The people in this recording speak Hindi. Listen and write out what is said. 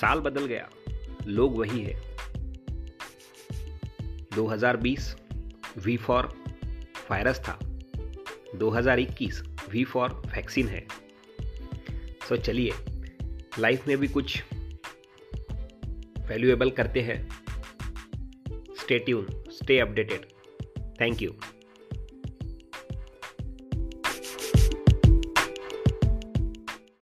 साल बदल गया। लोग वही है। 2020 वी फॉर वायरस था। 2021 वी फॉर वैक्सीन है। सो so, चलिए लाइफ में भी कुछ वैल्यूएबल करते हैं। Stay tune stay updated thank you